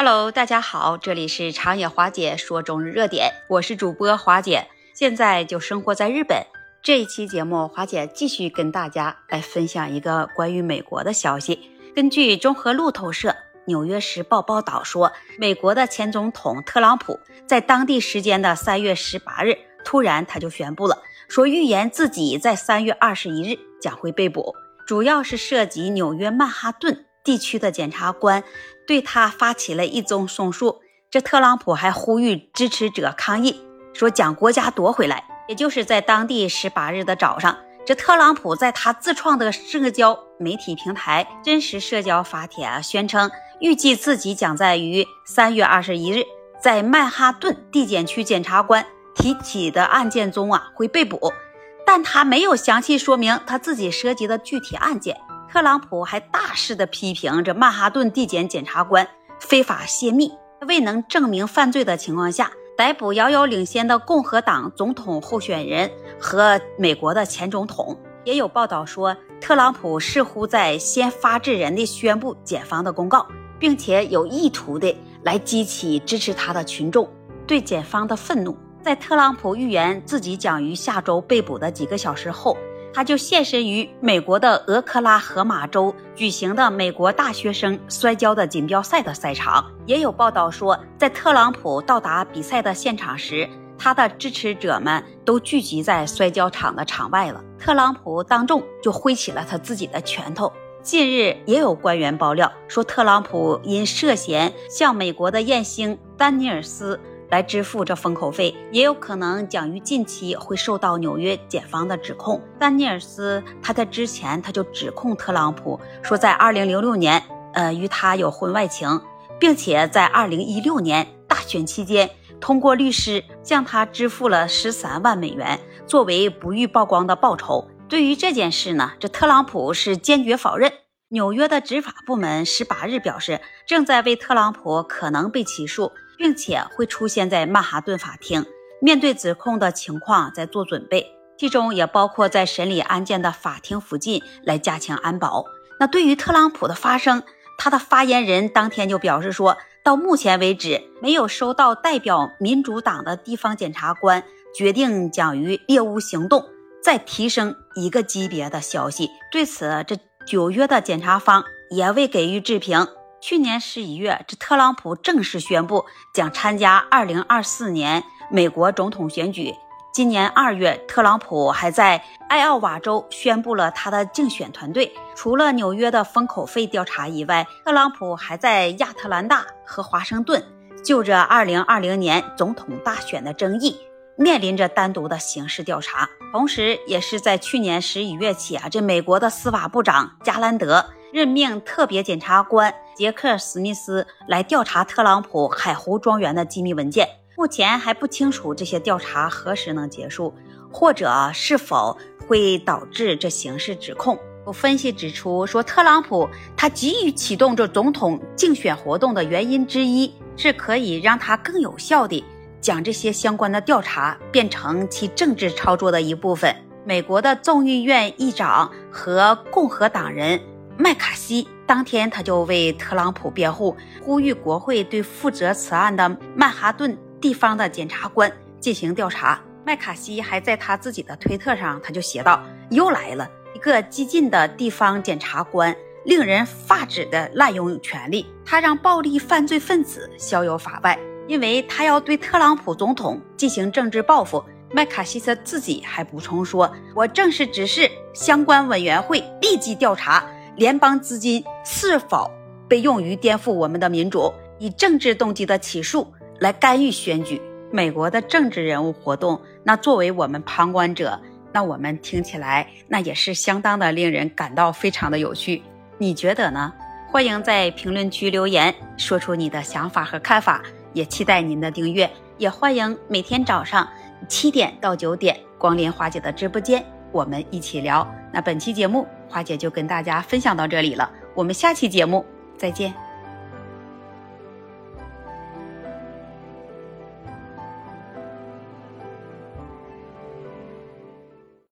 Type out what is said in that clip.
Hello，大家好，这里是长野华姐说中日热点，我是主播华姐，现在就生活在日本。这一期节目，华姐继续跟大家来分享一个关于美国的消息。根据综合路透社、纽约时报报道说，美国的前总统特朗普在当地时间的三月十八日，突然他就宣布了，说预言自己在三月二十一日将会被捕，主要是涉及纽约曼哈顿地区的检察官对他发起了一宗讼诉。这特朗普还呼吁支持者抗议，说将国家夺回来。也就是在当地十八日的早上，这特朗普在他自创的社交媒体平台“真实社交”发帖啊宣称，预计自己将在于三月二十一日在曼哈顿地检区检察官提起的案件中啊会被捕，但他没有详细说明他自己涉及的具体案件。特朗普还大肆的批评这曼哈顿地检检察官非法泄密，未能证明犯罪的情况下。逮捕遥遥领先的共和党总统候选人和美国的前总统，也有报道说，特朗普似乎在先发制人的宣布检方的公告，并且有意图的来激起支持他的群众对检方的愤怒。在特朗普预言自己将于下周被捕的几个小时后。他就现身于美国的俄克拉荷马州举行的美国大学生摔跤的锦标赛的赛场。也有报道说，在特朗普到达比赛的现场时，他的支持者们都聚集在摔跤场的场外了。特朗普当众就挥起了他自己的拳头。近日，也有官员爆料说，特朗普因涉嫌向美国的艳星丹尼尔斯。来支付这封口费，也有可能将于近期会受到纽约检方的指控。丹尼尔斯他在之前他就指控特朗普说，在二零零六年，呃，与他有婚外情，并且在二零一六年大选期间，通过律师向他支付了十三万美元作为不予曝光的报酬。对于这件事呢，这特朗普是坚决否认。纽约的执法部门十八日表示，正在为特朗普可能被起诉。并且会出现在曼哈顿法庭，面对指控的情况在做准备，其中也包括在审理案件的法庭附近来加强安保。那对于特朗普的发声，他的发言人当天就表示说，到目前为止没有收到代表民主党的地方检察官决定将于猎巫行动再提升一个级别的消息。对此，这九月的检察方也未给予置评。去年十一月，这特朗普正式宣布将参加二零二四年美国总统选举。今年二月，特朗普还在艾奥瓦州宣布了他的竞选团队。除了纽约的封口费调查以外，特朗普还在亚特兰大和华盛顿就着二零二零年总统大选的争议面临着单独的刑事调查。同时，也是在去年十一月起啊，这美国的司法部长加兰德。任命特别检察官杰克·史密斯来调查特朗普海湖庄园的机密文件。目前还不清楚这些调查何时能结束，或者是否会导致这刑事指控。有分析指出，说特朗普他急于启动这总统竞选活动的原因之一，是可以让他更有效地将这些相关的调查变成其政治操作的一部分。美国的众议院议长和共和党人。麦卡锡当天他就为特朗普辩护，呼吁国会对负责此案的曼哈顿地方的检察官进行调查。麦卡锡还在他自己的推特上，他就写道：“又来了一个激进的地方检察官，令人发指的滥用权力，他让暴力犯罪分子逍遥法外，因为他要对特朗普总统进行政治报复。”麦卡锡他自己还补充说：“我正式指示相关委员会立即调查。”联邦资金是否被用于颠覆我们的民主，以政治动机的起诉来干预选举？美国的政治人物活动，那作为我们旁观者，那我们听起来那也是相当的令人感到非常的有趣。你觉得呢？欢迎在评论区留言，说出你的想法和看法，也期待您的订阅，也欢迎每天早上七点到九点光临华姐的直播间，我们一起聊。那本期节目。花姐就跟大家分享到这里了，我们下期节目再见。